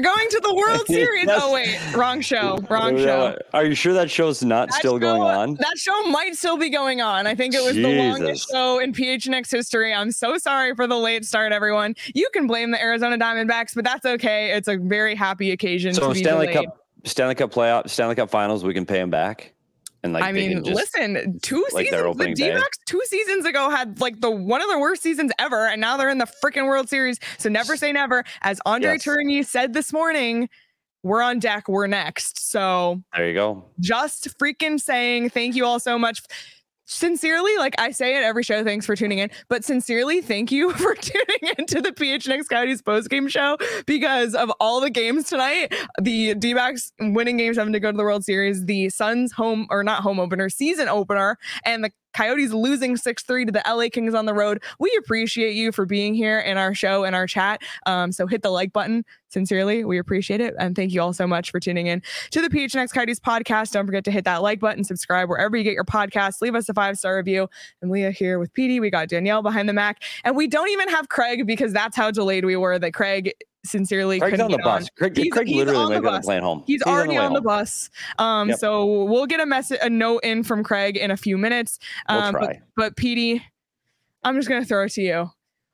They're going to the World Series. oh wait, wrong show. Wrong show. Are you sure that show's not That still show- going on? That show might still be going on. I think it was the longest show in PHNX history. I'm so sorry for the late start, everyone. You can blame the Arizona Diamondbacks, but that's okay. It's a very happy occasion So to be Stanley delayed. Cup, Stanley Cup playoff, Stanley Cup Finals, we can pay them back. And like, I mean, just, listen, two like seasons. The. D-backs two seasons ago had like the one of the worst seasons ever, and now they're in the freaking World Series. So never say never. As Andre Yes. Tourigny said this morning, we're on deck. We're next. So There you go. just freaking saying thank you all so much. Sincerely, like I say at every show, thanks for tuning in. But sincerely, thank you for tuning into the PHNX Coyotes postgame show because of all the games tonight. The D backs winning games having to go to the World Series, the Suns home or not home opener, season opener, and the Coyotes losing 6 3 to the LA Kings on the road. We appreciate you for being here in our show and our chat. Um, so hit the like button. Sincerely, we appreciate it. And thank you all so much for tuning in to the PHNX Coyotes podcast. Don't forget to hit that like button, subscribe wherever you get your podcasts, leave us a five star review. And Leah here with PD. We got Danielle behind the Mac. And we don't even have Craig because that's how delayed we were that Craig sincerely Craig's on the bus. on. Craig, He's- Craig he's literally on the on the bus. plane home. He's, already way on the bus. Um, Yep. so we'll get a message, a note in from Craig in a few minutes. We'll Um, but, try. but PD, I'm just gonna throw it to you.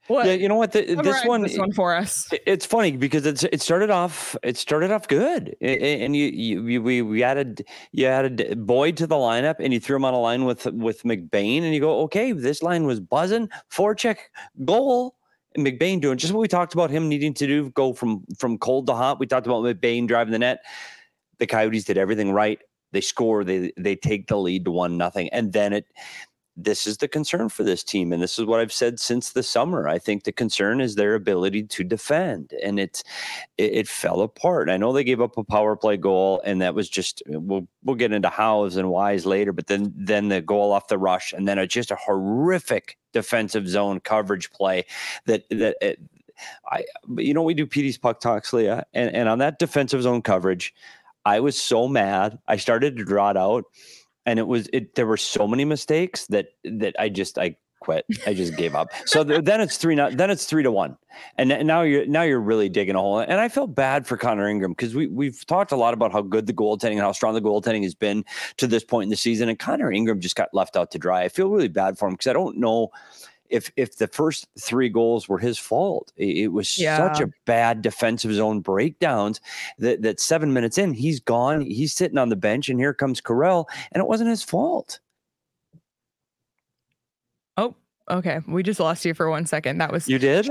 What? Yeah, you know what? The, this one, this one for us. It- It's funny because it's it started off it started off good, A- a- and you, you you- we we added you added Boyd to the lineup, and you threw him on a line with with McBain, and you go, okay, this line was buzzing, forecheck goal, and McBain doing just what we talked about him needing to do, go from from cold to hot. We talked about McBain driving the net. The Coyotes did everything right. They score. They they take the lead to one nothing, and then it this is the concern for this team and this is what i've said since the summer i think the concern is their ability to defend and it's it, it fell apart i know they gave up a power play goal and that was just uh, we'll we'll get into hows and whys later but then then the goal off the rush and then it's just a horrific defensive zone coverage play that that it, I, but you know, we do PD's puck talks, Leah, and, and on that defensive zone coverage, I was so mad. I started to draw it out, and it was it. There were so many mistakes that that I just I quit. I just gave up. So th- then it's three. Then it's three to one, and n- now you're now you're really digging a hole. And I felt bad for Connor Ingram because we we've talked a lot about how good the goaltending and how strong the goaltending has been to this point in the season, and Connor Ingram just got left out to dry. I feel really bad for him because I don't know if if the first three goals were his fault. It, was such a bad defensive zone breakdowns that that seven minutes in, he's gone. He's sitting on the bench, and here comes Karel, and it wasn't his fault. Oh, okay. We just lost you for one second. That was You did?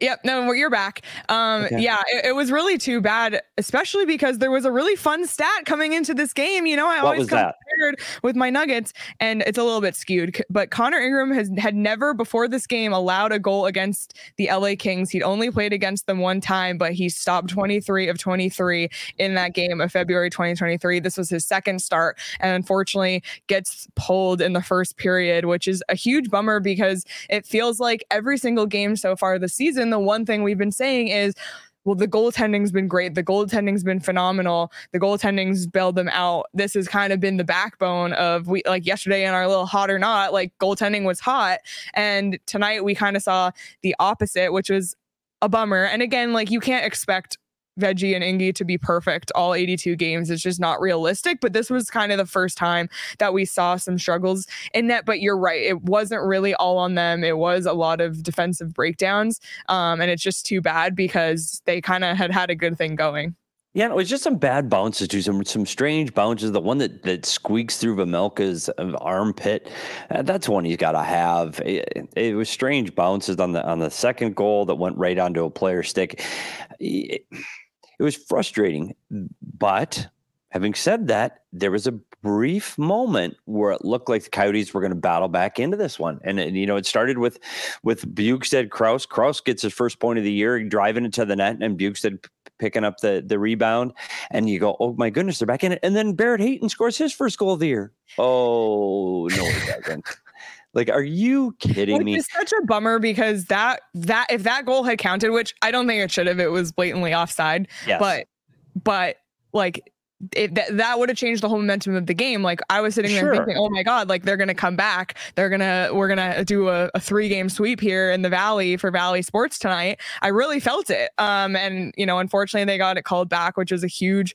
Yep. No, you're back. Um, Okay. yeah, it, it was really too bad, especially because there was a really fun stat coming into this game. You know, I What always come that? prepared with my Nuggets, and it's a little bit skewed. But Connor Ingram has had never before this game allowed a goal against the LA Kings. He'd only played against them one time, but he stopped 23 of 23 in that game of February 2023. This was his second start, and unfortunately gets pulled in the first period, which is a huge bummer because it feels like every single game so far this season, the one thing we've been saying is, well, the goaltending's been great. The goaltending's been phenomenal. The goaltending's bailed them out. This has kind of been the backbone of we like yesterday in our little hot or not, like goaltending was hot. And tonight we kind of saw the opposite, which was a bummer. And again, like you can't expect Veggie and Ingy to be perfect all 82 games. It's just not realistic. But this was kind of the first time that we saw some struggles in net. But you're right. It wasn't really all on them. It was a lot of defensive breakdowns. Um, and it's just too bad because they kind of had had a good thing going. Yeah, it was just some bad bounces too, some some strange bounces. The one that that squeaks through Vejmelka's uh, armpit, uh, that's one he's got to have. It, it was strange bounces on the on the second goal that went right onto a player's stick. It, it was frustrating, but having said that, there was a brief moment where it looked like the Coyotes were going to battle back into this one, and, and you know it started with with Bjugstad Crouse. Crouse gets his first point of the year, driving it to the net, and Bjugstad p- picking up the the rebound, and you go, "Oh my goodness, they're back in it!" And then Barrett Hayton scores his first goal of the year. Oh no, he doesn't. Like, are you kidding Which me? is such a bummer because that that if that goal had counted, which I don't think it should have, it was blatantly offside. Yes. But but like it, that, that would have changed the whole momentum of the game. Like I was sitting there Sure. thinking, oh my God, like they're going to come back. They're going to, we're going to do a, a three game sweep here in the Valley for Valley Sports tonight. I really felt it. Um, and, you know, unfortunately they got it called back, which was a huge,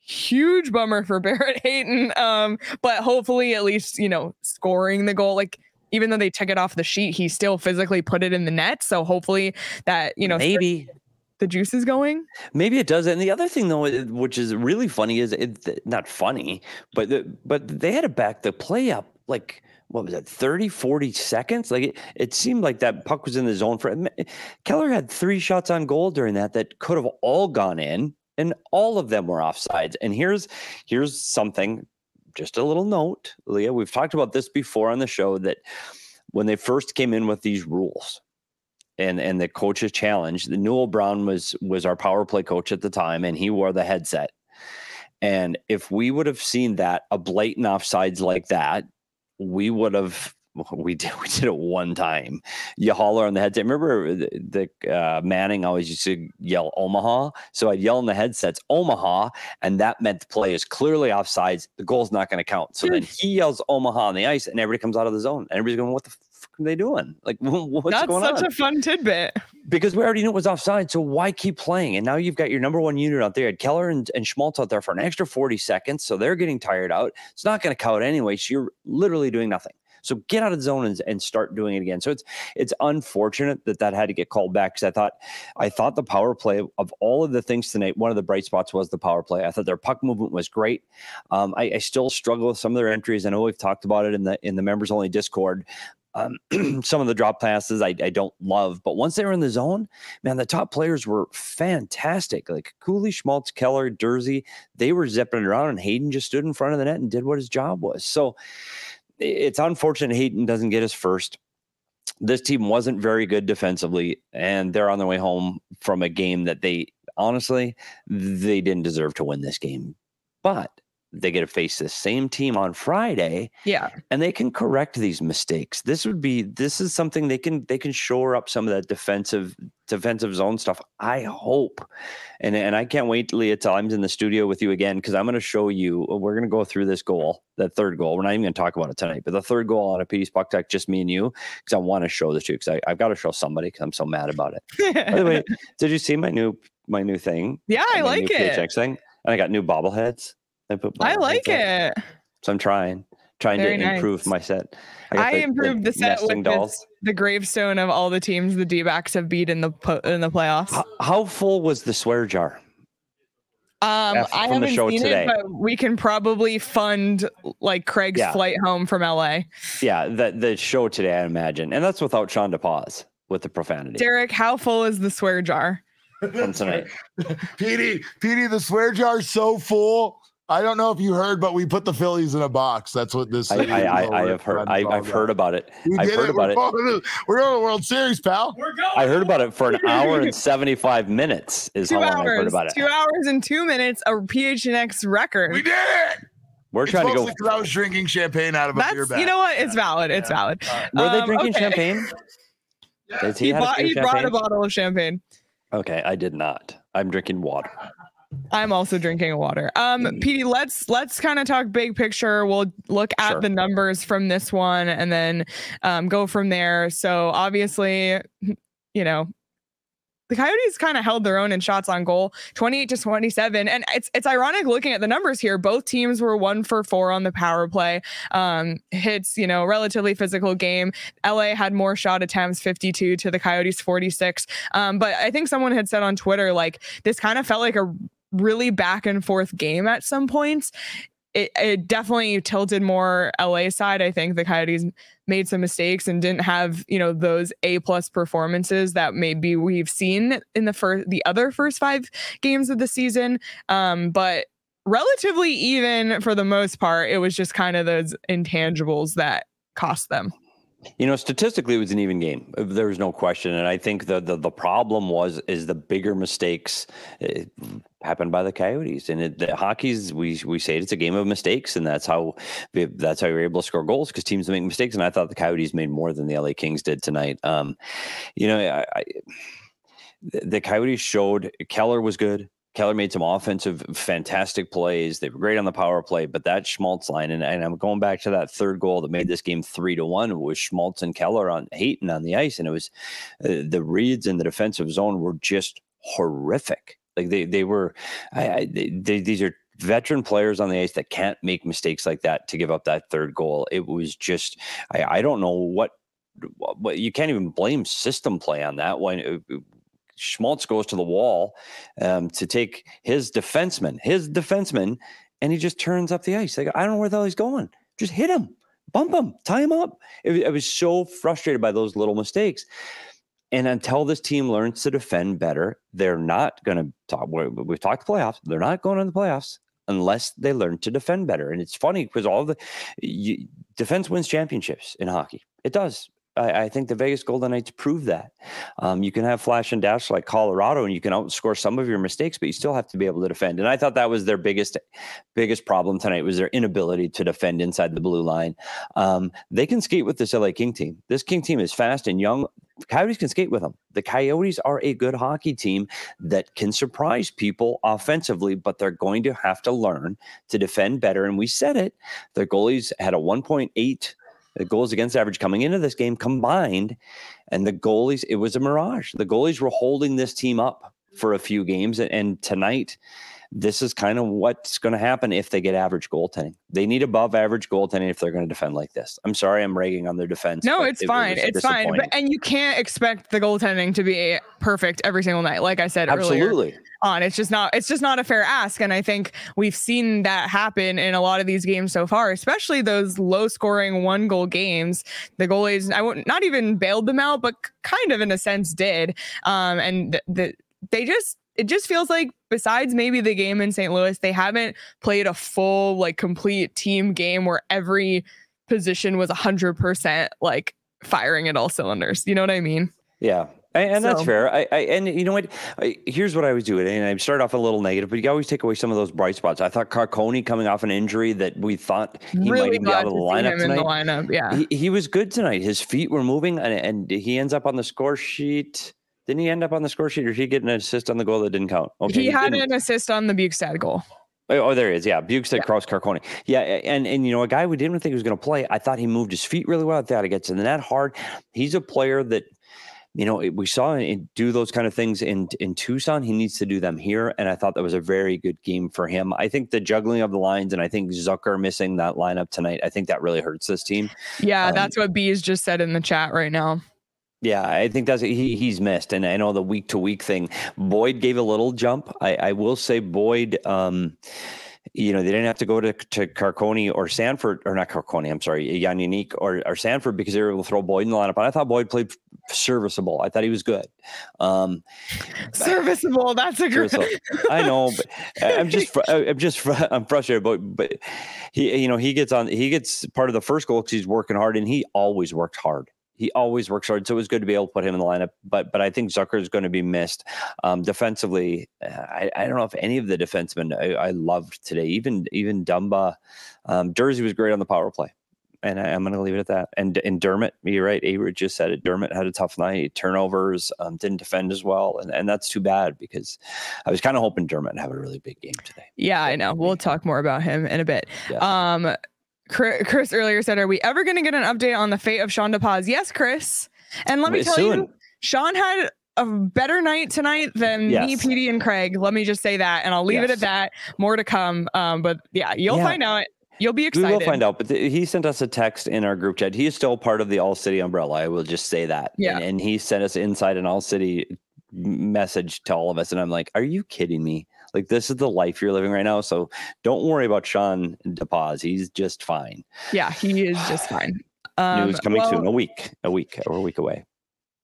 huge bummer for Barrett Hayton. Um, but hopefully at least, you know, scoring the goal, like, even though they took it off the sheet, he still physically put it in the net. So hopefully that, you know, maybe the juice is going. Maybe it does. And the other thing, though, which is really funny, is it not funny, but the, but they had to back the play up like what was it, 30, 40 seconds? Like it, it seemed like that puck was in the zone for Keller had three shots on goal during that that could have all gone in, and all of them were offsides. And here's here's something, just a little note, Leah. We've talked about this before on the show that when they first came in with these rules, and and the coach's challenge. The Newell Brown was was our power play coach at the time, and he wore the headset. And if we would have seen that a blatant offsides like that, we would have. We did. We did it one time. You holler on the headset. Remember the, the uh, Manning always used to yell Omaha. So I'd yell in the headsets Omaha, and that meant the play is clearly offsides. The goal's not going to count. So then he yells Omaha on the ice, and everybody comes out of the zone. And everybody's going, "What the fuck are they doing? Like, what's That's going on?" That's such a fun tidbit. because we already knew it was offside. So why keep playing? And now you've got your number one unit out there. You had Keller and, and Schmaltz out there for an extra 40 seconds. So they're getting tired out. It's not going to count anyway. So you're literally doing nothing. So get out of the zone and, and start doing it again. So it's it's unfortunate that that had to get called back because I thought I thought the power play of all of the things tonight, one of the bright spots was the power play. I thought their puck movement was great. Um, I, I still struggle with some of their entries. I know we've talked about it in the in the members only Discord. Um, some of the drop passes I, I don't love, but once they were in the zone, man, the top players were fantastic. Like Cooley, Schmaltz, Keller, Durzi, they were zipping around, and Hayton just stood in front of the net and did what his job was. So it's unfortunate Hayton doesn't get his first. This team wasn't very good defensively, and they're on their way home from a game that they honestly they didn't deserve to win this game, but they get to face the same team on Friday Yeah. and they can correct these mistakes. This would be this is something they can they can shore up some of that defensive defensive zone stuff. I hope, and and I can't wait, Leah, till I'm in the studio with you again because I'm going to show you. We're going to go through this goal, that third goal. We're not even going to talk about it tonight, but the third goal on a piece puck tech, just me and you, because I want to show this to you because I've got to show somebody because I'm so mad about it. By the way, did you see my new my new thing? yeah, I like new it. PHX thing, and I got new bobbleheads. I put. I like up. it. So I'm trying, trying Very to improve my set. I, got improved the, set with dolls. this, the gravestone of all the teams the D-backs have beat in the po- in the playoffs. How, how full was the swear jar? Um, F I from the haven't show seen today. it, but we can probably fund like Craig's Yeah. flight home from LA. Yeah, the the show today, I imagine, and that's without Sean DePaz with the profanity Derek, how full is the swear jar? from tonight. Petey, Petey, the swear jar's so full. I don't know if you heard, but we put the Phillies in a box. That's what this. I, is. I, I, I have heard. I, I've heard about it. We I've did heard it. about we're it. Going to, we're going to the World Series, pal. We're going. I heard about it for an hour and seventy five minutes. Is Two how long I've heard about it. two hours and two minutes, a PHNX record. We did it. We're It's trying to go. mostly 'cause I was drinking champagne out of a beer bag. you know what? It's valid. It's valid. Were they Um, drinking okay. champagne? Has he, He, had bought, he brought a bottle of champagne. Okay, I did not. I'm drinking water. I'm also drinking water. Um. Petey, let's let's kind of talk big picture. We'll look at Sure. the numbers from this one and then um, go from there. So obviously, you know, the Coyotes kind of held their own in shots on goal, 28 to 27. And it's it's ironic looking at the numbers here. Both teams were one for four on the power play. Um, hits, you know, relatively physical game. LA had more shot attempts, 52 to the Coyotes 46. Um, but I think someone had said on Twitter, like, this kind of felt like a really back and forth game at some points. It, it definitely tilted more LA side. I think the Coyotes made some mistakes and didn't have you know those A plus performances that maybe we've seen in the first the other first five games of the season. Um, but relatively even for the most part. It was just kind of those intangibles that cost them. You know, statistically, it was an even game. There was no question, and I think the the, the problem was is the bigger mistakes uh, happened by the Coyotes, and it, the hockey's we we say it's a game of mistakes, and that's how that's how you're able to score goals because teams make mistakes. And I thought the Coyotes made more than the LA Kings did tonight. Um, you know, I, I, the Coyotes showed Keller was good. Keller made some offensive, fantastic plays. They were great on the power play, but that Schmaltz line, and, and I'm going back to that third goal that made this game three to one was Schmaltz and Keller on Hayton on the ice, and it was uh, the reads in the defensive zone were just horrific. Like they they were, I, I they, these are veteran players on the ice that can't make mistakes like that to give up that third goal. It was just, I, I don't know what, what you can't even blame system play on that one. Schmaltz goes to the wall um, to take his defenseman, his defenseman, and he just turns up the ice. Like, I don't know where the hell he's going. Just hit him, bump him, tie him up. It, I was so frustrated by those little mistakes. And until this team learns to defend better, they're not going to talk. We've talked playoffs. They're not going to the playoffs unless they learn to defend better. And it's funny because all the you, defense wins championships in hockey. It does. I, I, think the Vegas Golden Knights prove that. Um, you can have flash and dash like Colorado, and you can outscore some of your mistakes, but you still have to be able to defend. And I thought that was their biggest, biggest problem tonight was their inability to defend inside the blue line. Um, they can skate with this LA King team. This King team is fast and young. Coyotes can skate with them. The Coyotes are a good hockey team that can surprise people offensively, but they're going to have to learn to defend better. And we said it. Their goalies had a 1.8 the goals against average coming into this game combined, and the goalies, it was a mirage. The goalies were holding this team up for a few games, and tonight, this is kind of what's going to happen if they get average goaltending. They need above average goaltending if they're going to defend like this. I'm sorry, I'm ragging on their defense. No, it's it, fine. It it's fine. But, and you can't expect the goaltending to be perfect every single night. Like I said Absolutely. earlier on. It's just not it's just not a fair ask. And I think we've seen that happen in a lot of these games so far, especially those low scoring one goal games. The goalies I won't not even bailed them out, but kind of in a sense did. Um and the, the they just it just feels like besides maybe the game in St. Louis, they haven't played a full like complete team game where every position was 100% like firing at all cylinders. You know what I mean? Yeah. And, and so. that's fair. I, I, and you know what? I, here's what I was doing, and I started off a little negative, but you always take away some of those bright spots. I thought Carcone coming off an injury that we thought he really might even be out of the lineup tonight. The lineup, yeah, he, he, was good tonight. His feet were moving, and, and he ends up on the score sheet. Didn't he end up on the score sheet, or did he get an assist on the goal that didn't count? Okay, he, he had didn't. an assist on the Bjugstad goal. Oh, there is. Yeah. Bjugstad yeah. cross Carcone. Yeah. And, and, you know, a guy we didn't think he was going to play, I thought he moved his feet really well. I thought he gets in the net hard. He's a player that, you know, we saw him do those kind of things in, in Tucson. He needs to do them here. And I thought that was a very good game for him. I think the juggling of the lines and I think Zucker missing that lineup tonight, I think that really hurts this team. Yeah. Um, that's what Bees just said in the chat right now. Yeah, I think that's he he's missed, and I know the week to week thing. Boyd gave a little jump. I, I will say Boyd. Um, you know, they didn't have to go to, to Carcone or Sanford, or not Carcone, I'm sorry, Jan Jenik or, or Sanford because they were able to throw Boyd in the lineup. And I thought Boyd played serviceable. I thought he was good. Um, serviceable. That's a great. I know, but I'm just, I'm just, I'm frustrated. But, but he, you know, he gets on, he gets part of the first goal because he's working hard and he always worked hard he always works hard. So it was good to be able to put him in the lineup. But but I think Zucker is going to be missed um, defensively. I, I don't know if any of the defensemen I, I loved today. Even even Dumba, um, was great on the power play. And I, am going to leave it at that. And and Dermott, you're right. Avery just said it. Dermott had a tough night. Turnovers, um, didn't defend as well, and and that's too bad because I was kind of hoping Dermott would have a really big game today. Yeah, I know. We'll talk more about him in a bit. Yeah. Um, Chris earlier said, "Are we ever going to get an update on the fate of Sean DePaz?" Yes, Chris. And let me tell Soon. you, Sean had a better night tonight than yes. me, Petey, and Craig. Let me just say that, and I'll leave yes. it at that. More to come. Um, but yeah, you'll yeah. find out. You'll be excited. We will find out. But th- he sent us a text in our group chat. He is still part of the All City umbrella. I will just say that. Yeah. And, and he sent us inside an All City message to all of us, and I'm like, "Are you kidding me?" Like this is the life you're living right now. So don't worry about Sean DePaz. He's just fine. Yeah, he is just fine. Um, News coming well, soon. A week, a week, or a week away.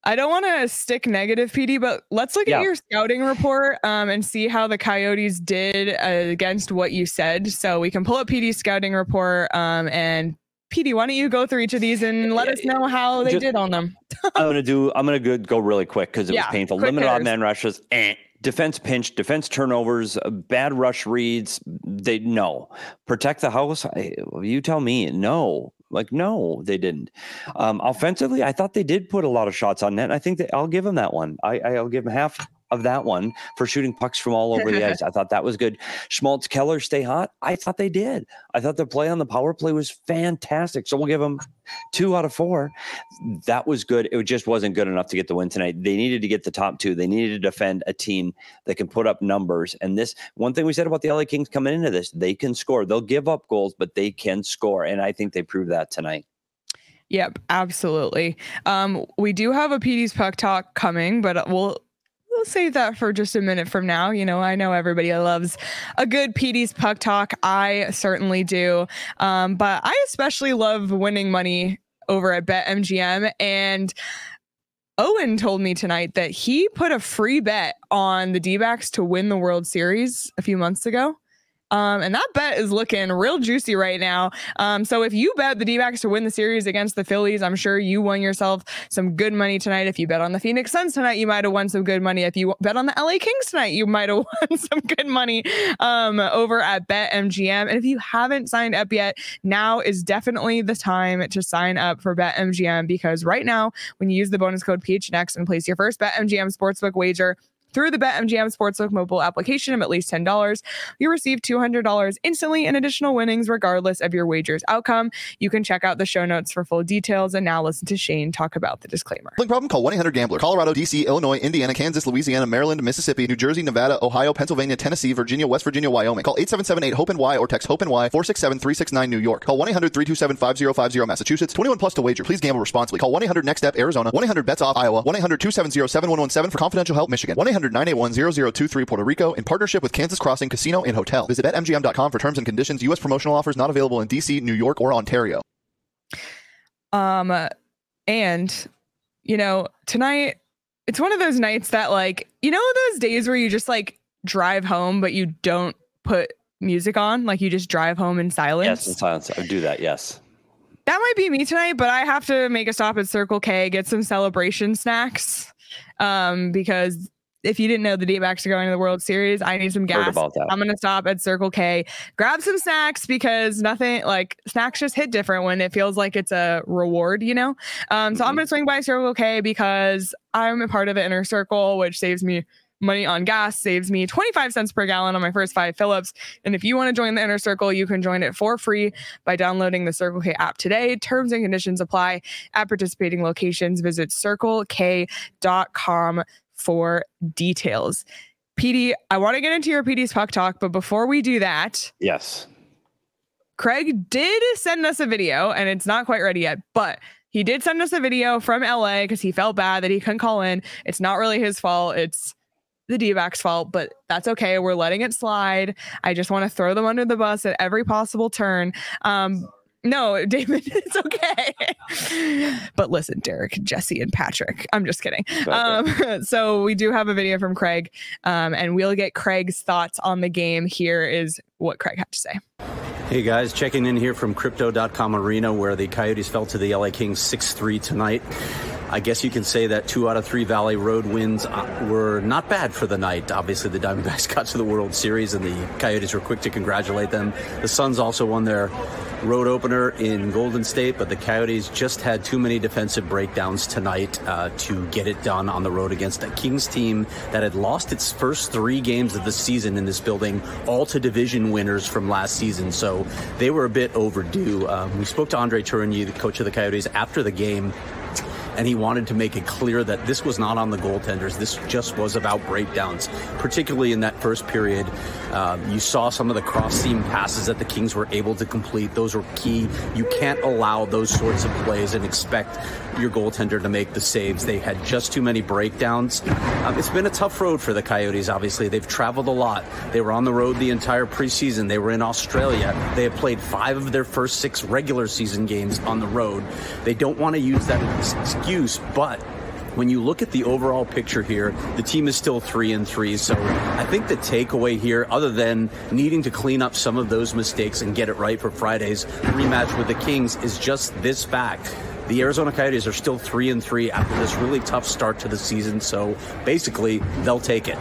I don't want to stick negative, PD, but let's look yeah. at your scouting report um, and see how the Coyotes did uh, against what you said. So we can pull up PD's scouting report um, and PD, why don't you go through each of these and let us know how they Just, did on them? I'm gonna do. I'm gonna go, go really quick because it yeah, was painful. Limited odd man rushes. Eh defense pinch, defense turnovers, uh, bad rush reads. They no protect the house. I, you tell me no. Like no, they didn't. Um, offensively, I thought they did put a lot of shots on net. I think that I'll give them that one. I, I'll give them half of that one for shooting pucks from all over the ice. I thought that was good. Schmaltz Keller stay hot. I thought they did. I thought the play on the power play was fantastic. So we'll give them two out of four. That was good. It just wasn't good enough to get the win tonight. They needed to get the top two. They needed to defend a team that can put up numbers. And this one thing we said about the LA Kings coming into this, they can score. They'll give up goals, but they can score. And I think they proved that tonight. Yep, absolutely. Um, we do have a PD's puck talk coming, but we'll we'll save that for just a minute from now. You know, I know everybody loves a good PD's puck talk. I certainly do. Um, but I especially love winning money over at BetMGM. And Owen told me tonight that he put a free bet on the D backs to win the World Series a few months ago. Um, and that bet is looking real juicy right now. Um, so if you bet the D backs to win the series against the Phillies, I'm sure you won yourself some good money tonight. If you bet on the Phoenix Suns tonight, you might have won some good money. If you bet on the LA Kings tonight, you might have won some good money um, over at BetMGM. And if you haven't signed up yet, now is definitely the time to sign up for BetMGM because right now, when you use the bonus code PHNX and place your first BetMGM Sportsbook wager, through the BetMGM Sportsbook mobile application of at least $10, you receive $200 instantly in additional winnings regardless of your wager's outcome. You can check out the show notes for full details and now listen to Shane talk about the disclaimer. Problem? Call 1-800-GAMBLER. Colorado, D.C., Illinois, Indiana, Kansas, Louisiana, Maryland, Mississippi, New Jersey, Nevada, Ohio, Pennsylvania, Tennessee, Virginia, West Virginia, Wyoming. Call 877-8-HOPE-NY or text HOPE-NY 467-369 New York. Call 1-800-327-5050 Massachusetts. 21 plus to wager. Please gamble responsibly. Call 1-800-NEXT-STEP Arizona. 1-800-BETS-OFF Iowa. 1-800-270-7117 for confidential help Michigan. 1-800 981 Puerto Rico in partnership with Kansas Crossing Casino and Hotel. Visit BetMGM.com for terms and conditions. U.S. promotional offers not available in D.C., New York, or Ontario. Um, and you know, tonight it's one of those nights that like you know those days where you just like drive home but you don't put music on, like you just drive home in silence. Yes, in silence. I would do that. Yes. That might be me tonight, but I have to make a stop at Circle K, get some celebration snacks. Um, because if you didn't know the D-backs are going to the World Series, I need some gas. I'm gonna stop at Circle K, grab some snacks because nothing like snacks just hit different when it feels like it's a reward, you know. Um, so mm-hmm. I'm gonna swing by Circle K because I'm a part of the inner circle, which saves me money on gas, saves me 25 cents per gallon on my first five fill-ups. And if you want to join the inner circle, you can join it for free by downloading the Circle K app today. Terms and conditions apply at participating locations. Visit circlek.com for details. PD, I want to get into your PD's puck talk, but before we do that, yes, Craig did send us a video, and it's not quite ready yet, but he did send us a video from LA because he felt bad that he couldn't call in. It's not really his fault. It's the D backs fault, but that's okay. We're letting it slide. I just want to throw them under the bus at every possible turn. Um, no, David, it's okay. but listen, Derek, Jesse, and Patrick. I'm just kidding. Um, so we do have a video from Craig, um, and we'll get Craig's thoughts on the game. Here is what Craig had to say. Hey guys, checking in here from Crypto.com Arena, where the Coyotes fell to the LA Kings 6 3 tonight. I guess you can say that two out of three Valley Road wins uh, were not bad for the night. Obviously, the Diamondbacks got to the World Series, and the Coyotes were quick to congratulate them. The Suns also won their road opener in Golden State, but the Coyotes just had too many defensive breakdowns tonight uh, to get it done on the road against a Kings team that had lost its first three games of the season in this building, all to division winners from last season. So they were a bit overdue. Um, we spoke to Andre Tourigny, the coach of the Coyotes, after the game and he wanted to make it clear that this was not on the goaltenders. This just was about breakdowns, particularly in that first period. Um, you saw some of the cross seam passes that the Kings were able to complete. Those were key. You can't allow those sorts of plays and expect your goaltender to make the saves. They had just too many breakdowns. Um, it's been a tough road for the Coyotes, obviously. They've traveled a lot. They were on the road the entire preseason. They were in Australia. They have played five of their first six regular season games on the road. They don't want to use that excuse, but when you look at the overall picture here, the team is still three and three. So I think the takeaway here, other than needing to clean up some of those mistakes and get it right for Friday's rematch with the Kings, is just this fact. The Arizona Coyotes are still three and three after this really tough start to the season. So basically, they'll take it.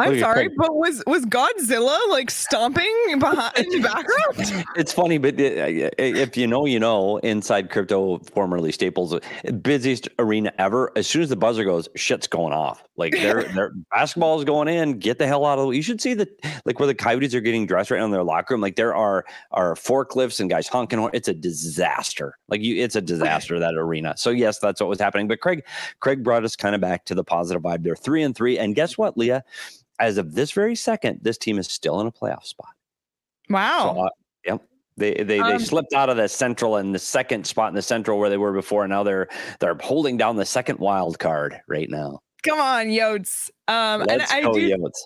I'm sorry, but was was Godzilla like stomping behind in the background? It's funny, but uh, if you know, you know. Inside crypto, formerly Staples, uh, busiest arena ever. As soon as the buzzer goes, shit's going off. Like their their basketball is going in. Get the hell out of the. You should see the like where the Coyotes are getting dressed right now in their locker room. Like there are are forklifts and guys honking. It's a disaster. Like you, it's a disaster that arena. So yes, that's what was happening. But Craig, Craig brought us kind of back to the positive vibe. They're three and three, and guess what, Leah? As of this very second, this team is still in a playoff spot. Wow. So, uh, yep. They they, they Um, slipped out of the central and the second spot in the central where they were before. And now they're they're holding down the second wild card right now. Come on, Yotes. Um, and Let's I go, do. Yotes.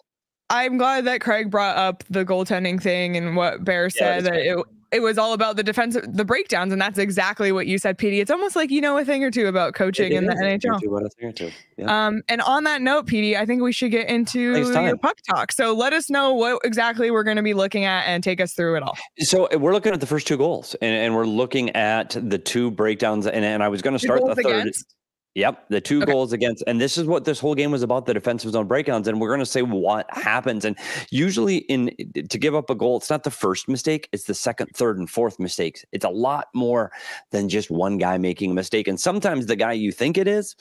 I'm glad that Craig brought up the goaltending thing and what Bear said it's that it it was all about the defense, the breakdowns, and that's exactly what you said, PD. It's almost like you know a thing or two about coaching It in the is a thing or NHL. two, a thing or two. Yeah. Um, and on that note, PD, I think we should get into your puck talk. So let us know what exactly we're going to be looking at and take us through it all. So uh, we're looking at the first two goals, and, and we're looking at the two breakdowns. And, and I was going to start the third. against? Yep, the two Okay. goals against, and this is what this whole game was about: the defensive zone breakdowns. And we're going to say what happens. And usually, in to give up a goal, it's not the first mistake; it's the second, third, and fourth mistakes. It's a lot more than just one guy making a mistake. And sometimes the guy you think it is,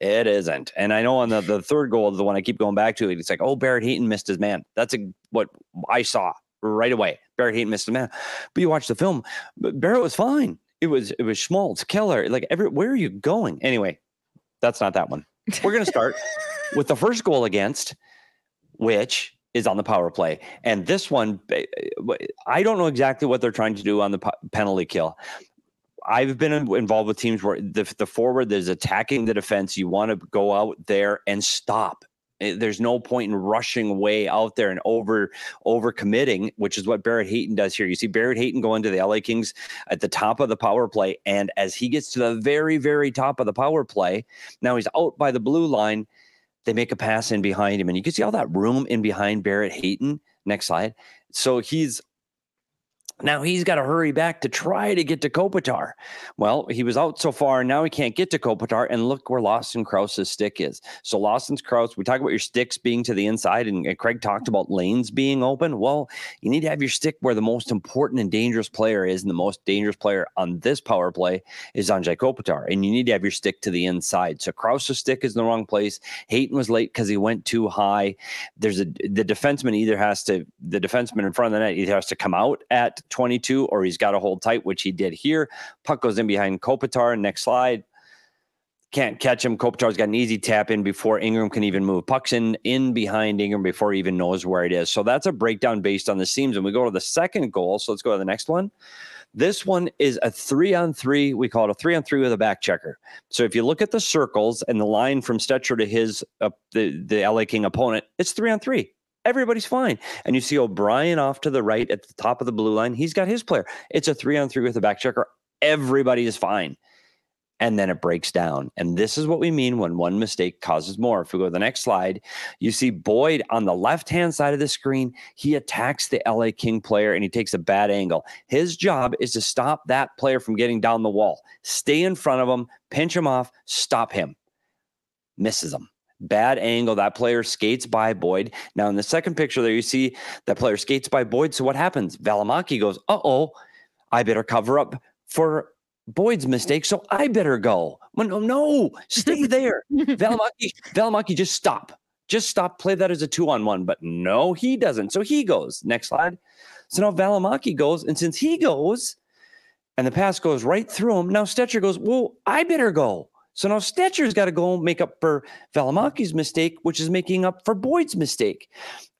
it isn't. And I know on the, the third goal, the one I keep going back to, it's like, oh, Barrett Hayton missed his man. That's a, what I saw right away. Barrett Hayton missed his man. But you watch the film, Barrett was fine. It was it was Schmaltz, Keller, like every where are you going? Anyway, that's not that one. We're gonna start with the first goal against, which is on the power play. And this one, I don't know exactly what they're trying to do on the penalty kill. I've been involved with teams where the, the forward is attacking the defense. You want to go out there and stop. Eh, There's no point in rushing way out there and over over committing, which is what Barrett Hayton does here. You see Barrett Hayton go into the LA Kings at the top of the power play, and as he gets to the very very top of the power play, now he's out by the blue line. They make a pass in behind him, and you can see all that room in behind Barrett Hayton. Next slide. So he's now he's got to hurry back to try to get to Kopitar. Well, he was out so far, and now he can't get to Kopitar. And look where Lawson Crouse's stick is. So Lawson's Crouse, we talk about your sticks being to the inside, and Craig talked about lanes being open. Well, you need to have your stick where the most important and dangerous player is, and the most dangerous player on this power play is Anze Kopitar. And you need to have your stick to the inside. So Crouse's stick is in the wrong place. Hayton was late because he went too high. There's a the defenseman either has to the defenseman in front of the net either has to come out at 22 or he's got to hold tight, which he did here. Puck goes in behind Kopitar. Next slide. Can't catch him. Kopitar's got an easy tap in before Ingram can even move. Puck's in in behind Ingram before he even knows where it is. So that's a breakdown based on the seams. And we go to the second goal. So let's go to the next one. This one is a three on three. We call it a three on three with a back checker. So if you look at the circles and the line from Stecher to his uh, the the LA King opponent, it's three on three. Everybody's fine. And you see O'Brien off to the right at the top of the blue line. He's got his player. It's a three on three with a back checker. Everybody is fine. And then it breaks down. And this is what we mean when one mistake causes more. If we go to the next slide, you see Boyd on the left hand side of the screen. He attacks the LA King player and he takes a bad angle. His job is to stop that player from getting down the wall, stay in front of him, pinch him off, stop him. Misses him. Bad angle. That player skates by Boyd. Now, in the second picture there, you see that player skates by Boyd. So what happens? Valimaki goes, uh oh, I better cover up for Boyd's mistake. So I better go. Well, no, no, stay there. Valimaki, Valimaki, just stop. Just stop. Play that as a two on one. But no, he doesn't. So he goes. Next slide. So now Valimaki goes. And since he goes and the pass goes right through him, now Stecher goes, well, I better go. So now Stecher's got to go make up for Valimaki's mistake, which is making up for Boyd's mistake.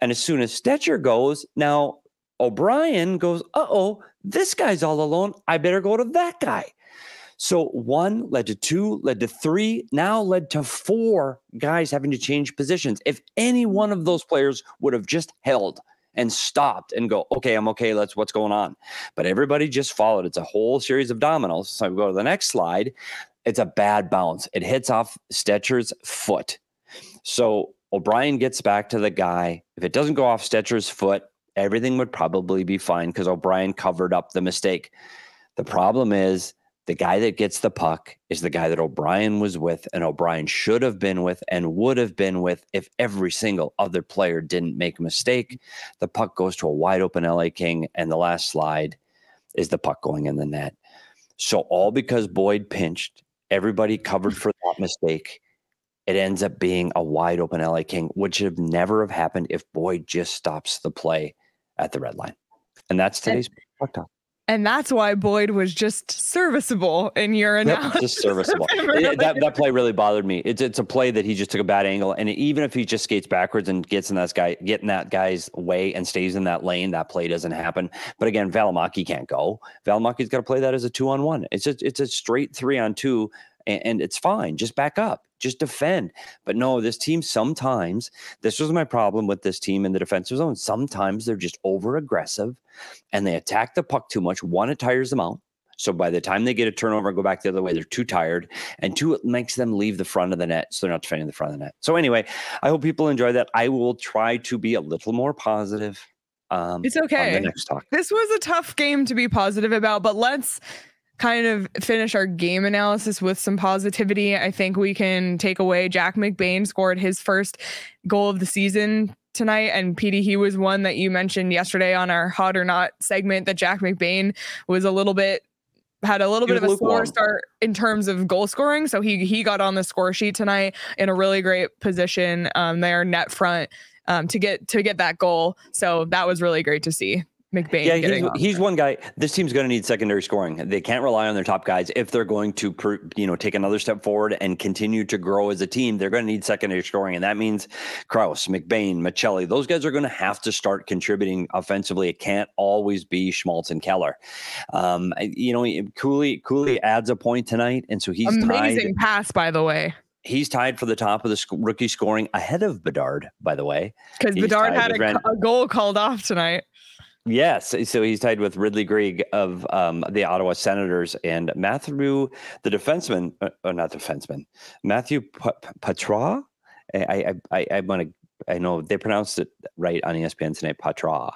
And as soon as Stecher goes, now O'Brien goes, uh oh, this guy's all alone. I better go to that guy. So one led to two, led to three, now led to four guys having to change positions. If any one of those players would have just held and stopped and go, okay, I'm okay, let's what's going on. But everybody just followed. It's a whole series of dominoes. So I go to the next slide. It's a bad bounce. It hits off Stecher's foot. So O'Brien gets back to the guy. If it doesn't go off Stecher's foot, everything would probably be fine because O'Brien covered up the mistake. The problem is the guy that gets the puck is the guy that O'Brien was with and O'Brien should have been with and would have been with if every single other player didn't make a mistake. The puck goes to a wide open LA King, and the last slide is the puck going in the net. So, all because Boyd pinched, everybody covered mm. for that mistake. It ends up being a wide open LA King, which should never have happened if Boyd just stops the play at the red line. And that's today's talk. And that's why Boyd was just serviceable in your Yep, analysis. just serviceable. It- that, that play really bothered me. It's it's a play that he just took a bad angle, and even if he just skates backwards and gets in that guy, getting that guy's way and stays in that lane, that play doesn't happen. But again, Valimaki can't go. Valimaki's got to play that as a two on one. It's a it's a straight three on two, and, and it's fine. Just back up, just defend. But no, this team sometimes. This was my problem with this team in the defensive zone. Sometimes they're just over aggressive, and they attack the puck too much. One, it tires them out. So by the time they get a turnover and go back the other way, they're too tired. And two, it makes them leave the front of the net. So they're not defending the front of the net. So anyway, I hope people enjoy that. I will try to be a little more positive. Um, It's On okay. the next talk. this was a tough game to be positive about, but let's kind of finish our game analysis with some positivity. I think we can take away Jack McBain scored his first goal of the season tonight. And PD, he was one that you mentioned yesterday on our hot or not segment that Jack McBain was a little bit had a little He bit of a slower start in terms of goal scoring. So he he got on the score sheet tonight in a really great position um, there, net front, um, to get to get that goal. So that was really great to see. McBain. Yeah, getting he's, he's one guy. This team's going to need secondary scoring. They can't rely on their top guys if they're going to, you know, take another step forward and continue to grow as a team. They're going to need secondary scoring, and that means Crouse, McBain, Maccelli. Those guys are going to have to start contributing offensively. It can't always be Schmaltz and Keller. Um, you know, Cooley Cooley adds a point tonight, and so he's amazing tied. pass by the way He's tied for the top of the sc- rookie scoring ahead of Bedard. By the way, because Bedard had a, Rand- a goal called off tonight. Yes, so he's tied with Ridley Greig of um, the Ottawa Senators and Matthew, the defenseman, uh, uh, not defenseman, Matthew Poitras. I I I, want to. I know they pronounced it right on ESPN tonight, Poitras.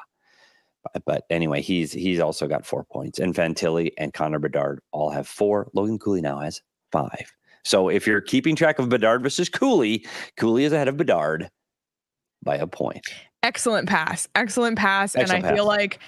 But, but anyway, he's he's also got four points, and Fantilli and Connor Bedard all have four. Logan Cooley now has five. So if you're keeping track of Bedard versus Cooley, Cooley is ahead of Bedard by a point. Excellent pass, excellent pass, Excellent and I feel like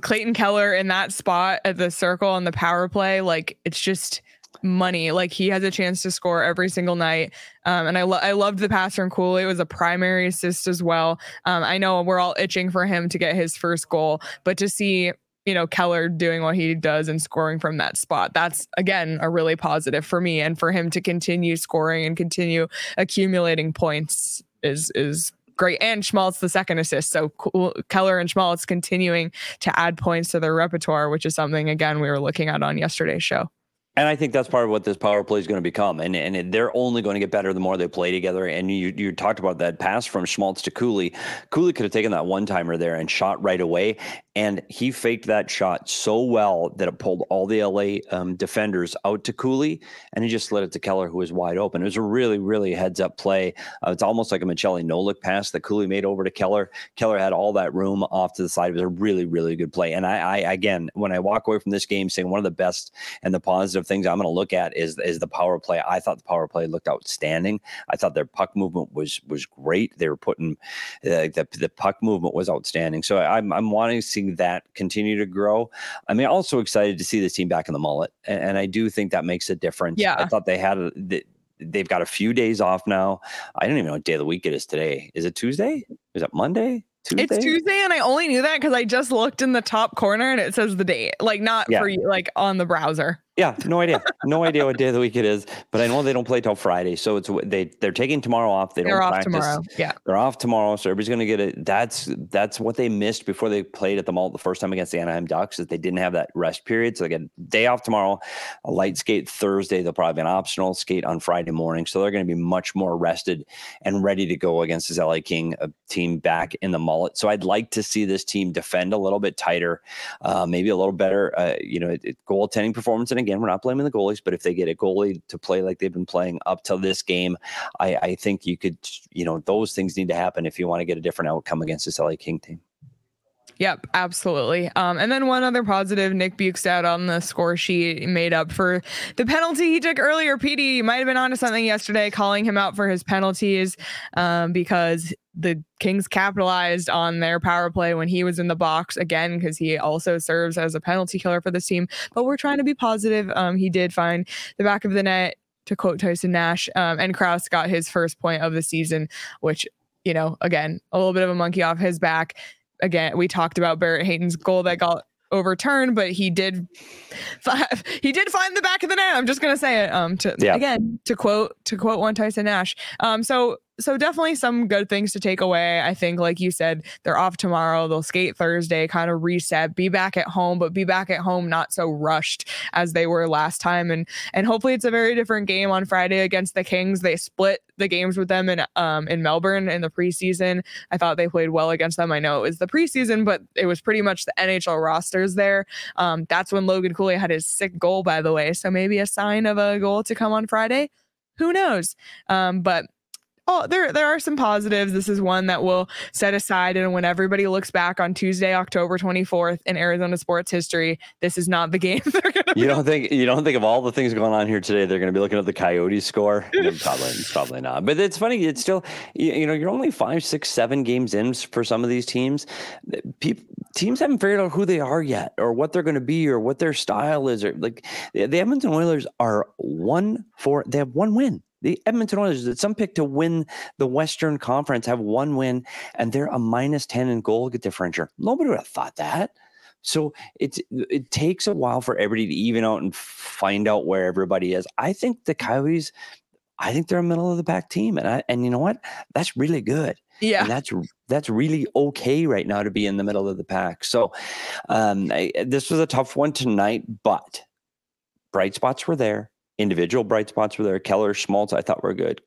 Clayton Keller in that spot at the circle on the power play, like it's just money. Like he has a chance to score every single night. Um, and I lo- I loved the pass from Cooley. It was a primary assist as well. Um, I know we're all itching for him to get his first goal, but to see you know Keller doing what he does and scoring from that spot, that's again a really positive for me. And for him to continue scoring and continue accumulating points is is great. And Schmaltz the second assist. So cool. Keller and Schmaltz continuing to add points to their repertoire, which is something again we were looking at on yesterday's show. And I think that's part of what this power play is going to become. And and it- they're only going to get better the more they play together. And you you talked about that pass from Schmaltz to Cooley. Cooley could have taken that one timer there and shot right away. And he faked that shot so well that it pulled all the LA um, defenders out to Cooley, and he just slid it to Keller, who was wide open. It was a really, really heads up play. Uh, it's almost like a Maccelli no look pass that Cooley made over to Keller. Keller had all that room off to the side. It was a really, really good play. And I, I again, when I walk away from this game saying one of the best and the positive things I'm going to look at is is the power play. I thought the power play looked outstanding. I thought their puck movement was was great. They were putting uh, the the puck movement was outstanding. So I'm I'm wanting to see that continue to grow. I mean, also excited to see this team back in the Mullett, and, and I do think that makes a difference. Yeah. I thought they had a, the, they've got a few days off now. I don't even know what day of the week it is today. Is it Tuesday? Is it Monday? Tuesday? It's Tuesday, and I only knew that because I just looked in the top corner and it says the date, like not Yeah. for you, like on the browser. Yeah, no idea. No idea what day of the week it is, but I know they don't play till Friday. So it's they they're taking tomorrow off. They They're don't off practice. tomorrow. Yeah. They're off tomorrow, so everybody's going to get it. That's that's what they missed before they played at the mall the first time against the Anaheim Ducks. Is they didn't have that rest period, so they get a day off tomorrow, a light skate Thursday. They'll probably have an optional skate on Friday morning, so they're going to be much more rested and ready to go against this LA King uh, team back in the Mullett. So I'd like to see this team defend a little bit tighter, uh, maybe a little better. Uh, you know, it, it- goaltending performance. And again, we're not blaming the goalies, but if they get a goalie to play like they've been playing up till this game, I, I think you could, you know, those things need to happen if you want to get a different outcome against this LA King team. Yep, absolutely. Um, and then one other positive, Nick Bjugstad on the score sheet made up for the penalty he took earlier. PD might have been onto something yesterday, calling him out for his penalties um, because the Kings capitalized on their power play when he was in the box again because he also serves as a penalty killer for this team. But we're trying to be positive. Um, he did find the back of the net. To quote Tyson Nash, um, and Crouse got his first point of the season, which you know, again, a little bit of a monkey off his back again, we talked about Barrett Hayton's goal that got overturned, but he did he did find the back of the net. I'm just gonna say it. Um to yeah. again to quote to quote one Tyson Nash. Um so so definitely some good things to take away. I think, like you said, they're off tomorrow. They'll skate Thursday, kind of reset, be back at home, but be back at home not so rushed as they were last time. And and hopefully it's a very different game on Friday against the Kings. They split the games with them in um in Melbourne in the preseason. I thought they played well against them. I know it was the preseason, but it was pretty much the NHL rosters there. Um, that's when Logan Cooley had his sick goal, by the way. So maybe a sign of a goal to come on Friday who knows? Um, but oh, there there are some positives. This is one that we'll set aside, and when everybody looks back on Tuesday, October 24th in Arizona sports history, this is not the game they're gonna. You don't think you don't think of all the things going on here today? They're going to be looking at the Coyotes score. probably probably not. But it's funny. It's still you, you know you're only five, six, seven games in for some of these teams. People, teams haven't figured out who they are yet, or what they're going to be, or what their style is, or like the Edmonton Oilers are one for they have one win the Edmonton Oilers, that some pick to win the Western Conference, have one win, and they're a minus 10 in goal differential. Nobody would have thought that. So it's it takes a while for everybody to even out and find out where everybody is. I think the Coyotes, I think they're a middle of the pack team, and I and you know what? That's really good. Yeah, and that's that's really okay right now to be in the middle of the pack. So, um, I, this was a tough one tonight, but bright spots were there individual bright spots were there. Keller, Schmaltz, I thought were good.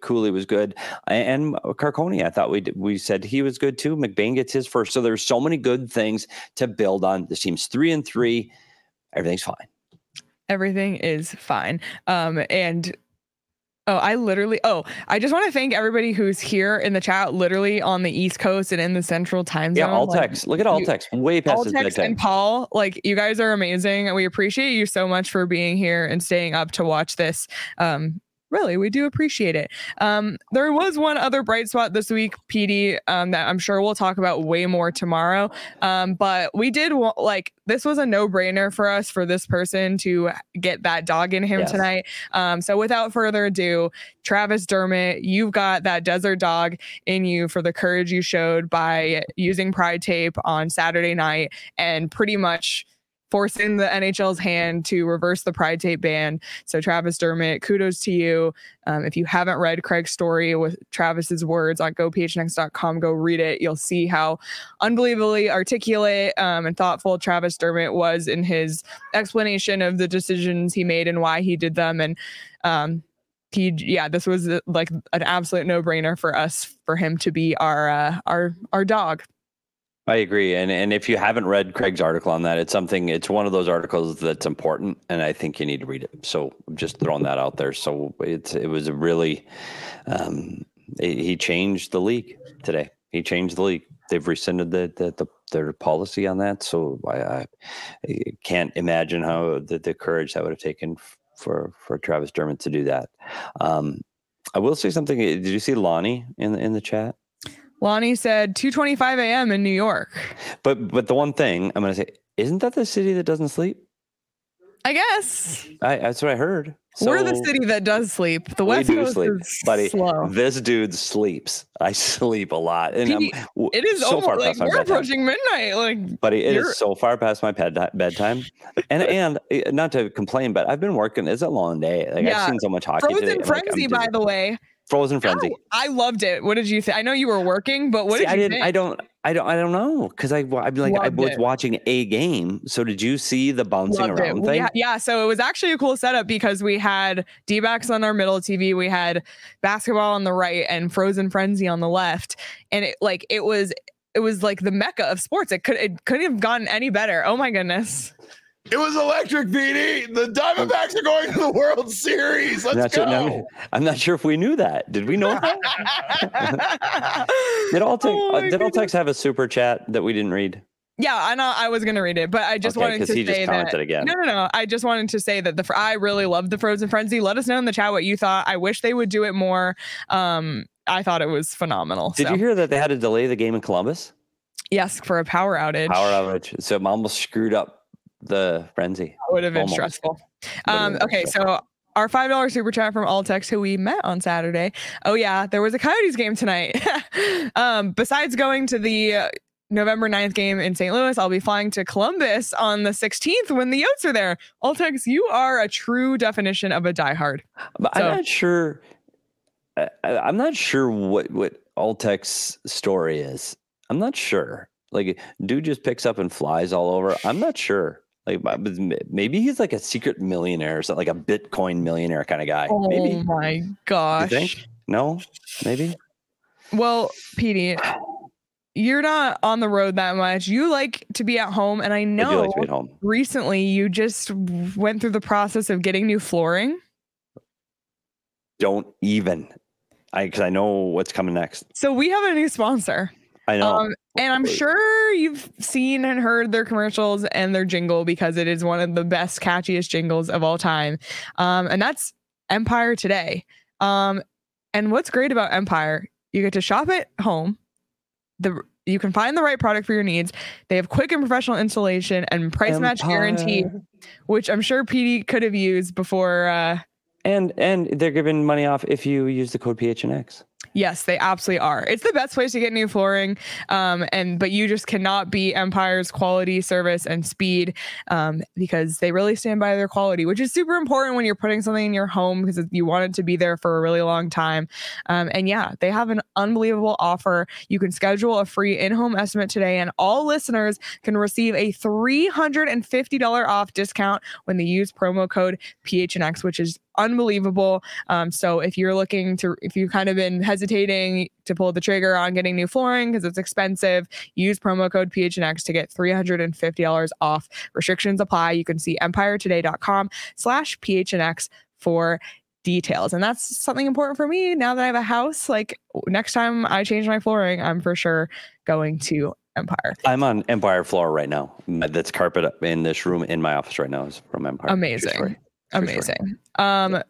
Cooley was good, and Carcone, I thought we we said he was good too. McBain gets his first, so there's so many good things to build on. This team's three and three. Everything's fine. Everything is fine. Um, and Oh, I literally. Oh, I just want to thank everybody who's here in the chat, literally on the East Coast and in the Central Time Zone. Yeah, all like, text. Look at Altex. Way past Altex and Paul. Like you guys are amazing, and we appreciate you so much for being here and staying up to watch this. Um, really we do appreciate it. Um, there was one other bright spot this week pd um, that i'm sure we'll talk about way more tomorrow. Um, but we did like this was a no-brainer for us for this person to get that dog in him yes. tonight. Um, so without further ado travis dermott you've got that desert dog in you for the courage you showed by using pride tape on saturday night and pretty much forcing the NHL's hand to reverse the Pride Tape ban. So, Travis Dermott, kudos to you. Um, if you haven't read Craig's story with Travis's words on gophnx.com, go read it. You'll see how unbelievably articulate um, and thoughtful Travis Dermott was in his explanation of the decisions he made and why he did them. And um, he, yeah, this was uh, like an absolute no brainer for us for him to be our uh, our our dog. I agree, and and if you haven't read Craig's article on that, it's something. It's one of those articles that's important, and I think you need to read it. So I'm just throwing that out there. So it's it was a really, um, he changed the league today. He changed the league. They've rescinded the, the, the their policy on that. So I, I, can't imagine how the, the courage that would have taken for for Travis Dermott to do that. Um, I will say something. Did you see Lonnie in in the chat? Lonnie said 2:25 a.m. in New York. But but the one thing I'm going to say, isn't that the city that doesn't sleep? I guess. I, that's what I heard. So We're the city that does sleep. The West Coast sleep, is buddy. Slow. This dude sleeps. I sleep a lot, and he, it is so far like we're approaching midnight. Like, buddy, it is so far past my bed, bedtime. and and eh, not to complain, but I've been working. It's a long day. Like yeah. I've seen so much hockey. Frozen today. frenzy, like, by the way. Frozen Frenzy. I, I loved it. What did you think? I know you were working, but what See, did you I didn't. Think? I don't. I don't. I don't know because I. I mean, like loved I was it. watching a game. So did you see the bouncing loved around it. thing? Yeah, yeah. So it was actually a cool setup because we had D backs on our middle TV, we had basketball on the right, and Frozen Frenzy on the left, and it like it was it was like the mecca of sports. It could it couldn't have gotten any better. Oh my goodness. It was electric, PD. The Diamondbacks are going to the World Series. Let's go. no, I'm not sure if we knew that. Did we know that? did all oh uh, did Altex have a super chat that we didn't read? Yeah, I know. I was gonna read it, but I just Okay, wanted 'cause to he just say commented that. again. No, no, no. I just wanted to say that the I really love the Frozen Frenzy. Let us know in the chat what you thought. I wish they would do it more. Um, I thought it was phenomenal. Did so. you hear that they had to delay the game in Columbus? Yes, for a power outage. Power outage. So it almost screwed up the frenzy. That would have been Almost. stressful. Um, okay, so our five dollar super chat from Altex, who we met on Saturday. Oh yeah, there was a Coyotes game tonight. um, besides going to the uh, November 9th game in St. Louis, I'll be flying to Columbus on the 16th when the Yotes are there. Altex, you are a true definition of a diehard. But So- I'm not sure. I, I- I'm not sure what what Altex's story is. I'm not sure. Like, dude just picks up and flies all over. I'm not sure. Like, maybe he's like a secret millionaire or something, like a Bitcoin millionaire kind of guy. Oh maybe. my You gosh. think? No, maybe. Well, Petey, you're not on the road that much. You like to be at home, and I I know like to be at home. recently you just went through the process of getting new flooring. Don't even. I because I know what's coming next. So we have a new sponsor. I know. Um, and I'm sure you've seen and heard their commercials and their jingle because it is one of the best, catchiest jingles of all time. Um, and that's Empire Today. Um, and what's great about Empire, you get to shop at home. The you can find the right product for your needs. They have quick and professional installation and price match guarantee, which I'm sure PD could have used before. Uh, And and they're giving money off if you use the code PHNX. Yes, they absolutely are. It's the best place to get new flooring. Um, and but you just cannot beat Empire's quality, service, and speed um, because they really stand by their quality, which is super important when you're putting something in your home because you want it to be there for a really long time. Um, and yeah, they have an unbelievable offer. You can schedule a free in-home estimate today, and all listeners can receive a $350 off discount when they use promo code PHNX, which is unbelievable. Um, so if you're looking to, if you've kind of been hesitating to pull the trigger on getting new flooring because it's expensive, use promo code PHNX to get $350 off. Restrictions apply. You can see empiretoday.com slash PHNX for details. And that's something important for me now that I have a house. Like next time I change my flooring, I'm for sure going to Empire. I'm on Empire floor right now. That's carpet up in this room in my office right now is from Empire. True Amazing. story. True story. Amazing. Um,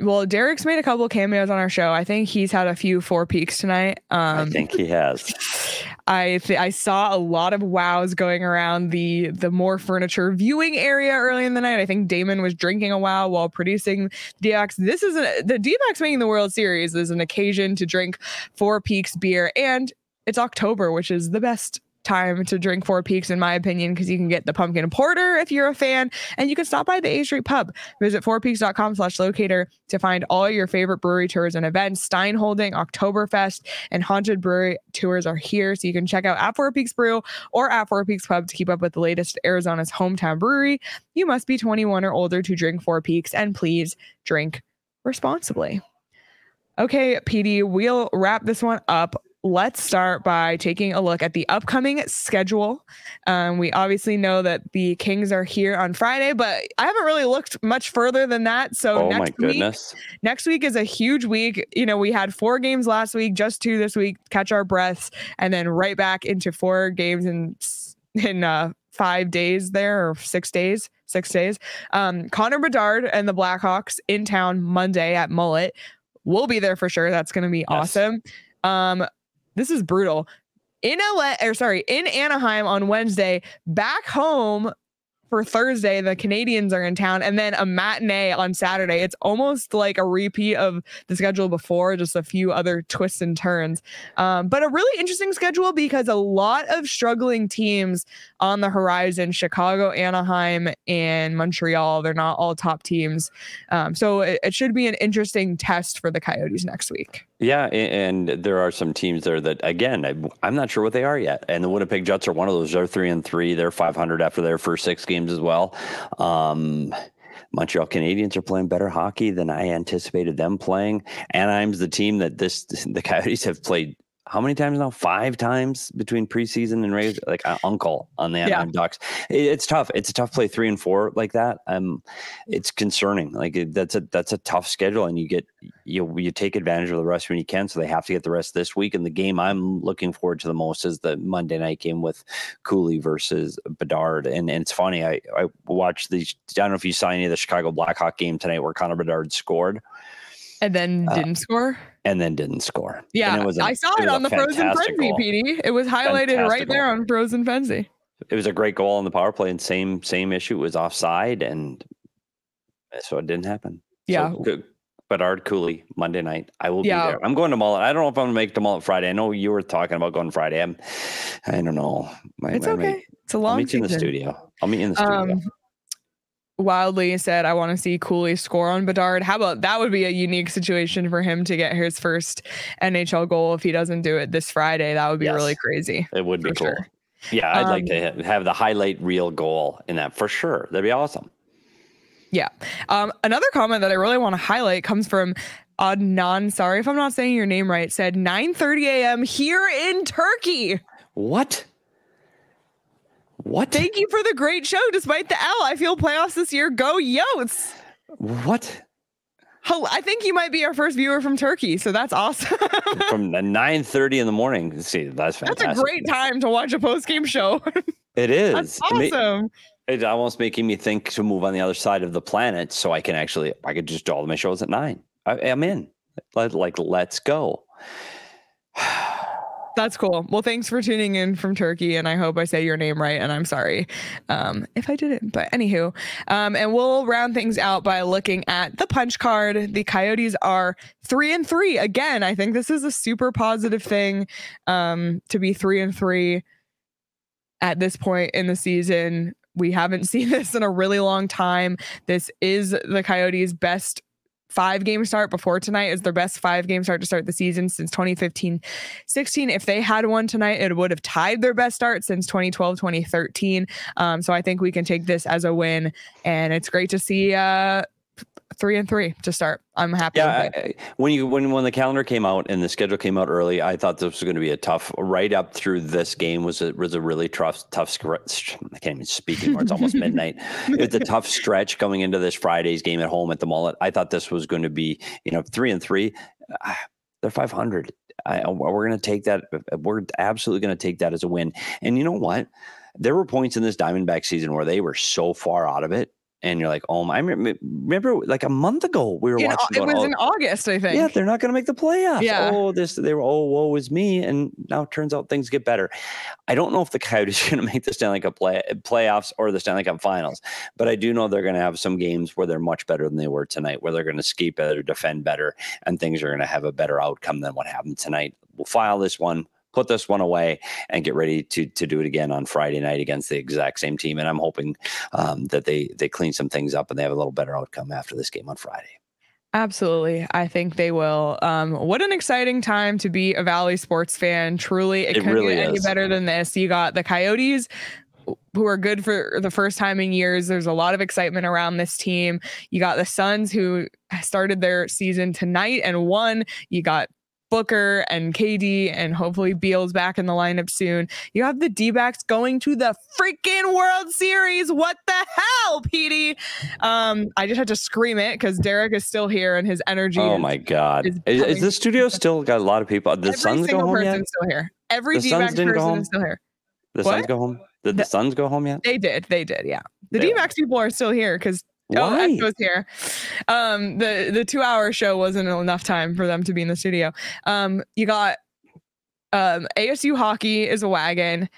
well, Derek's made a couple of cameos on our show. I think he's had a few four peaks tonight. Um, I think he has. I th- I saw a lot of wows going around the the more furniture viewing area early in the night. I think Damon was drinking a wow while producing DX. This is a, the DX making the World Series is an occasion to drink Four Peaks beer, and it's October, which is the best time to drink Four Peaks in my opinion because you can get the pumpkin porter if you're a fan, and you can stop by the A Street Pub. Visit fourpeaks.com/locator to find all your favorite brewery tours and events. Stein Holding, Oktoberfest, and Haunted Brewery tours are here. So you can check out at Four Peaks Brew or at Four Peaks Pub to keep up with the latest Arizona's hometown brewery. You must be 21 or older to drink Four Peaks and please drink responsibly. Okay, PD, we'll wrap this one up. Let's start by taking a look at the upcoming schedule. Um, we obviously know that the Kings are here on Friday, but I haven't really looked much further than that. So Oh my next week, goodness. next week is a huge week. You know, we had four games last week, just two this week, catch our breaths, and then right back into four games in in uh, five days there or six days, six days. Um, Connor Bedard and the Blackhawks in town Monday at Mullett. We'll be there for sure. That's going to be awesome. Um, this is brutal. In LA, or sorry, in Anaheim on Wednesday, back home for Thursday, the Canadiens are in town, and then a matinee on Saturday. It's almost like a repeat of the schedule before, just a few other twists and turns. Um, but a really interesting schedule because a lot of struggling teams on the horizon Chicago, Anaheim, and Montreal. They're not all top teams. Um, so it, it should be an interesting test for the Coyotes next week. Yeah, and there are some teams there that again I'm not sure what they are yet. And the Winnipeg Jets are one of those. They're three and three. They're 500 after their first six games as well. Um, Montreal Canadiens are playing better hockey than I anticipated them playing. Anaheim's the team that this the Coyotes have played how many times now? Five times between preseason and regular, like uh, uncle on the Anaheim Ducks. It, it's tough. It's a tough play three and four like that. Um, it's concerning. Like it, that's a that's a tough schedule, and you get you you take advantage of the rest when you can. So they have to get the rest this week. And the game I'm looking forward to the most is the Monday night game with Cooley versus Bedard. And, and it's funny. I I watched these. I don't know if you saw any of the Chicago Blackhawk game tonight where Connor Bedard scored and then Uh, didn't score. And then didn't score. Yeah, And it was a- I saw it it, on the Frozen Frenzy. PD. It was highlighted right there on Frozen Frenzy. it was a great goal on the power play and same same issue it was offside and so it didn't happen Yeah. so. Bedard Cooley Monday night. I will Yeah. be there. I'm going to Mullett. I don't know if I'm going to make the Mullett Friday. I know you were talking about going Friday. I'm, I don't know. My- It's my- okay. my- It's a I'll long meet you in the studio. I'll meet you in the studio. Um, Wildly said, I want to see Cooley score on Bedard. How about that would be a unique situation for him to get his first NHL goal if he doesn't do it this Friday. That would be Yes. really crazy. it would be cool. sure. Yeah, I'd like Um, to have the highlight reel goal in that for sure. That'd be awesome. Yeah. Um, another comment that I really want to highlight comes from Adnan. Sorry if I'm not saying your name right. Said 9:30 a.m. here in Turkey. What? What? Thank you for the great show. Despite the L, I feel playoffs this year. Go Yotes. What? Hel- I think you might be our first viewer from Turkey, so that's awesome. From the 9:30 in the morning. See, that's fantastic. that's a great time to watch a post game show. It is. that's awesome. It's almost making me think to move on the other side of the planet so I can actually I could just do all of my shows at nine. I, I'm in. Like let's go. That's cool. Well, thanks for tuning in from Turkey, and I hope I say your name right. And I'm sorry um, if I didn't. But anywho, um, and we'll round things out by looking at the punch card. The Coyotes are three and three again. I think this is a super positive thing um, to be three and three at this point in the season. We haven't seen this in a really long time. This is the Coyotes' best five game start before tonight is their best five game start to start the season since 2015 16 if they had one tonight it would have tied their best start since 2012 2013 um, so i think we can take this as a win and it's great to see uh three and three to start i'm happy Yeah. I, I- when you when when the calendar came out and the schedule came out early, I thought this was going to be a tough. Right up through this game was a was a really tough tough stretch. I can't even speak anymore. It's almost midnight. It's a tough stretch coming into this Friday's game at home at the Mullett. I thought this was going to be you know three and three. Ah, They're five hundred. We're going to take that. We're absolutely going to take that as a win. And you know what? There were points in this Diamondback season where they were so far out of it. And you're like, oh my! I remember, like a month ago we were In- watching. it was "Oh, in august i think yeah, they're not going to make the playoffs. Yeah. Oh, this they were. Oh, woe is me. And now it turns out things get better. I don't know if the Coyotes are going to make the Stanley Cup play, playoffs or the Stanley Cup Finals, but I do know they're going to have some games where they're much better than they were tonight, where they're going to skate better, defend better, and things are going to have a better outcome than what happened tonight. We'll file this one. Put this one away and get ready to to do it again on Friday night against the exact same team. And I'm hoping um, that they they clean some things up and they have a little better outcome after this game on Friday. Absolutely. I think they will. Um, what an exciting time to be a Valley sports fan. Truly, it, It couldn't really get any better than this. You got the Coyotes who are good for the first time in years. There's a lot of excitement around this team. You got the Suns who started their season tonight and won. You got Booker and KD, and hopefully Beal's back in the lineup soon. You have the D backs going to the freaking World Series. What the hell, Petey? Um, I just had to scream it because Derek is still here and his energy. Oh is- my God! is Is, is the studio still got a lot of people? The Every Suns go home yet? still here. Every The D backs person is still here. The What? Suns go home. Did the The- Suns go home yet? They did. They did. Yeah. The D backs people are still here because Oh, Why? Esco's here. Um, the the two hour show wasn't enough time for them to be in the studio. Um, you got um ASU hockey is a wagon.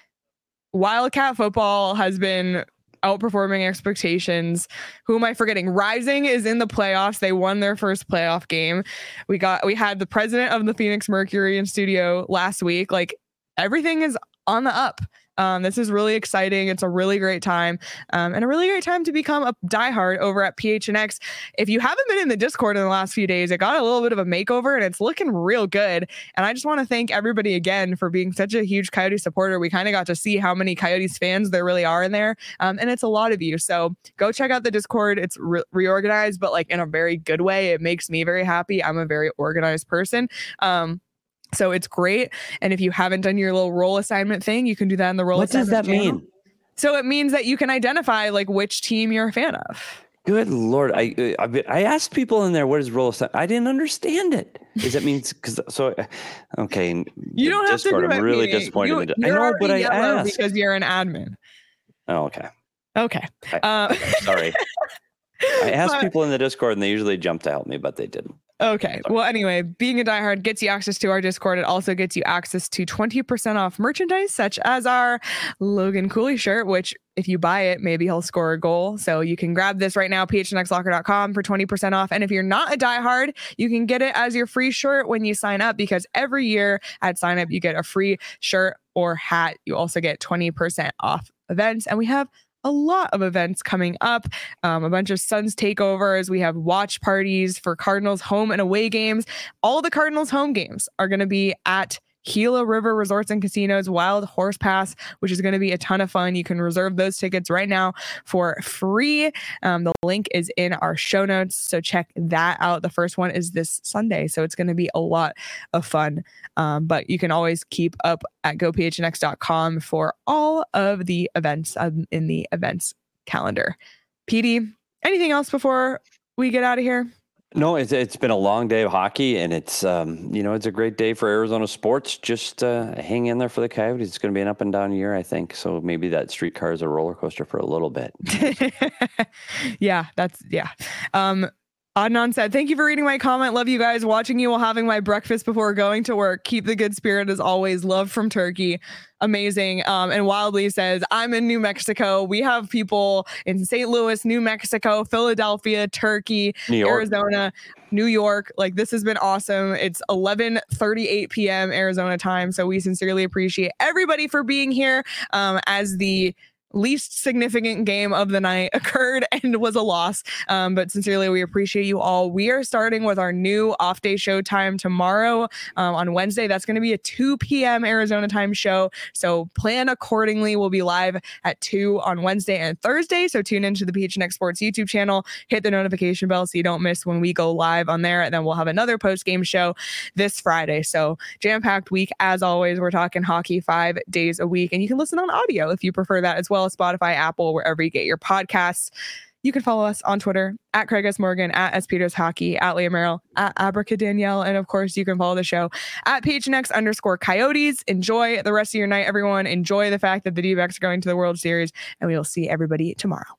Wildcat football has been outperforming expectations. Who am I forgetting? Rising is in the playoffs. They won their first playoff game. We got we had the president of the Phoenix Mercury in studio last week. Like everything is on the up. Um, this is really exciting. It's a really great time, um, and a really great time to become a diehard over at PHNX. If you haven't been in the Discord in the last few days, it got a little bit of a makeover, and it's looking real good. And I just want to thank everybody again for being such a huge Coyote supporter. We kind of got to see how many Coyotes fans there really are in there, um, and it's a lot of you. So go check out the Discord. It's re- reorganized, but like in a very good way. It makes me very happy. I'm a very organized person. Um, So it's great. And if you haven't done your little role assignment thing, you can do that in the role What does assignment that channel. mean? So it means that you can identify like which team you're a fan of. Good lord! I uh, I, I asked people in there what is role assign- I didn't understand it. Does that mean because so? uh, Okay, You don't have Discord, to do I'm really Petey. disappointed. You. I know, but I asked. because you're an admin. Oh, okay. Okay. I- Uh, Sorry. I asked but- people in the Discord and they usually jump to help me, but they didn't. Okay. Well, anyway, being a diehard gets you access to our Discord. It also gets you access to 20% off merchandise, such as our Logan Cooley shirt, which if you buy it, maybe he'll score a goal. So you can grab this right now, phnxlocker.com for 20% off. And if you're not a diehard, you can get it as your free shirt when you sign up because every year at sign up, you get a free shirt or hat. You also get 20% off events. And we have a lot of events coming up um, a bunch of Suns takeovers. We have watch parties for Cardinals home and away games. All the Cardinals home games are going to be at Gila River Resorts and Casinos Wild Horse Pass, which is going to be a ton of fun. You can reserve those tickets right now for free. Um, the link is in our show notes, so check that out. The first one is this Sunday, so it's going to be a lot of fun. Um, but you can always keep up at gophnx.com for all of the events um, in the events calendar. PD, anything else before we get out of here? No, it's it's been a long day of hockey, and it's um you know it's a great day for Arizona sports. Just uh, hang in there for the Coyotes. It's going to be an up and down year, I think. So maybe that streetcar is a roller coaster for a little bit. yeah, that's yeah. Um Adnan said, Thank you for reading my comment. Love you guys. Watching you while having my breakfast before going to work. Keep the good spirit as always. Love from Turkey. Amazing. Um, and Wildly says, I'm in New Mexico. We have people in St. Louis, New Mexico, Philadelphia, Turkey, New Arizona, New York. Like this has been awesome. It's 11:38 p.m. Arizona time, so we sincerely appreciate everybody for being here. Um, as the least significant game of the night occurred and was a loss. Um, but sincerely, we appreciate you all. We are starting with our new off day show time tomorrow um, on Wednesday. That's going to be a 2 p.m. Arizona time show. So plan accordingly. We'll be live at 2 on Wednesday and Thursday. So tune into the PHNX Sports YouTube channel, hit the notification bell so you don't miss when we go live on there. And then we'll have another post game show this Friday. So jam packed week as always. We're talking hockey five days a week, and you can listen on audio if you prefer that as well. Spotify, Apple, wherever you get your podcasts. You can follow us on Twitter at Craig S. Morgan, at S. Peters Hockey, at Leah Merrill, at Abraca Danielle. And of course, you can follow the show at PHNX underscore Coyotes. Enjoy the rest of your night, everyone. Enjoy the fact that the D backs are going to the World Series, and we will see everybody tomorrow.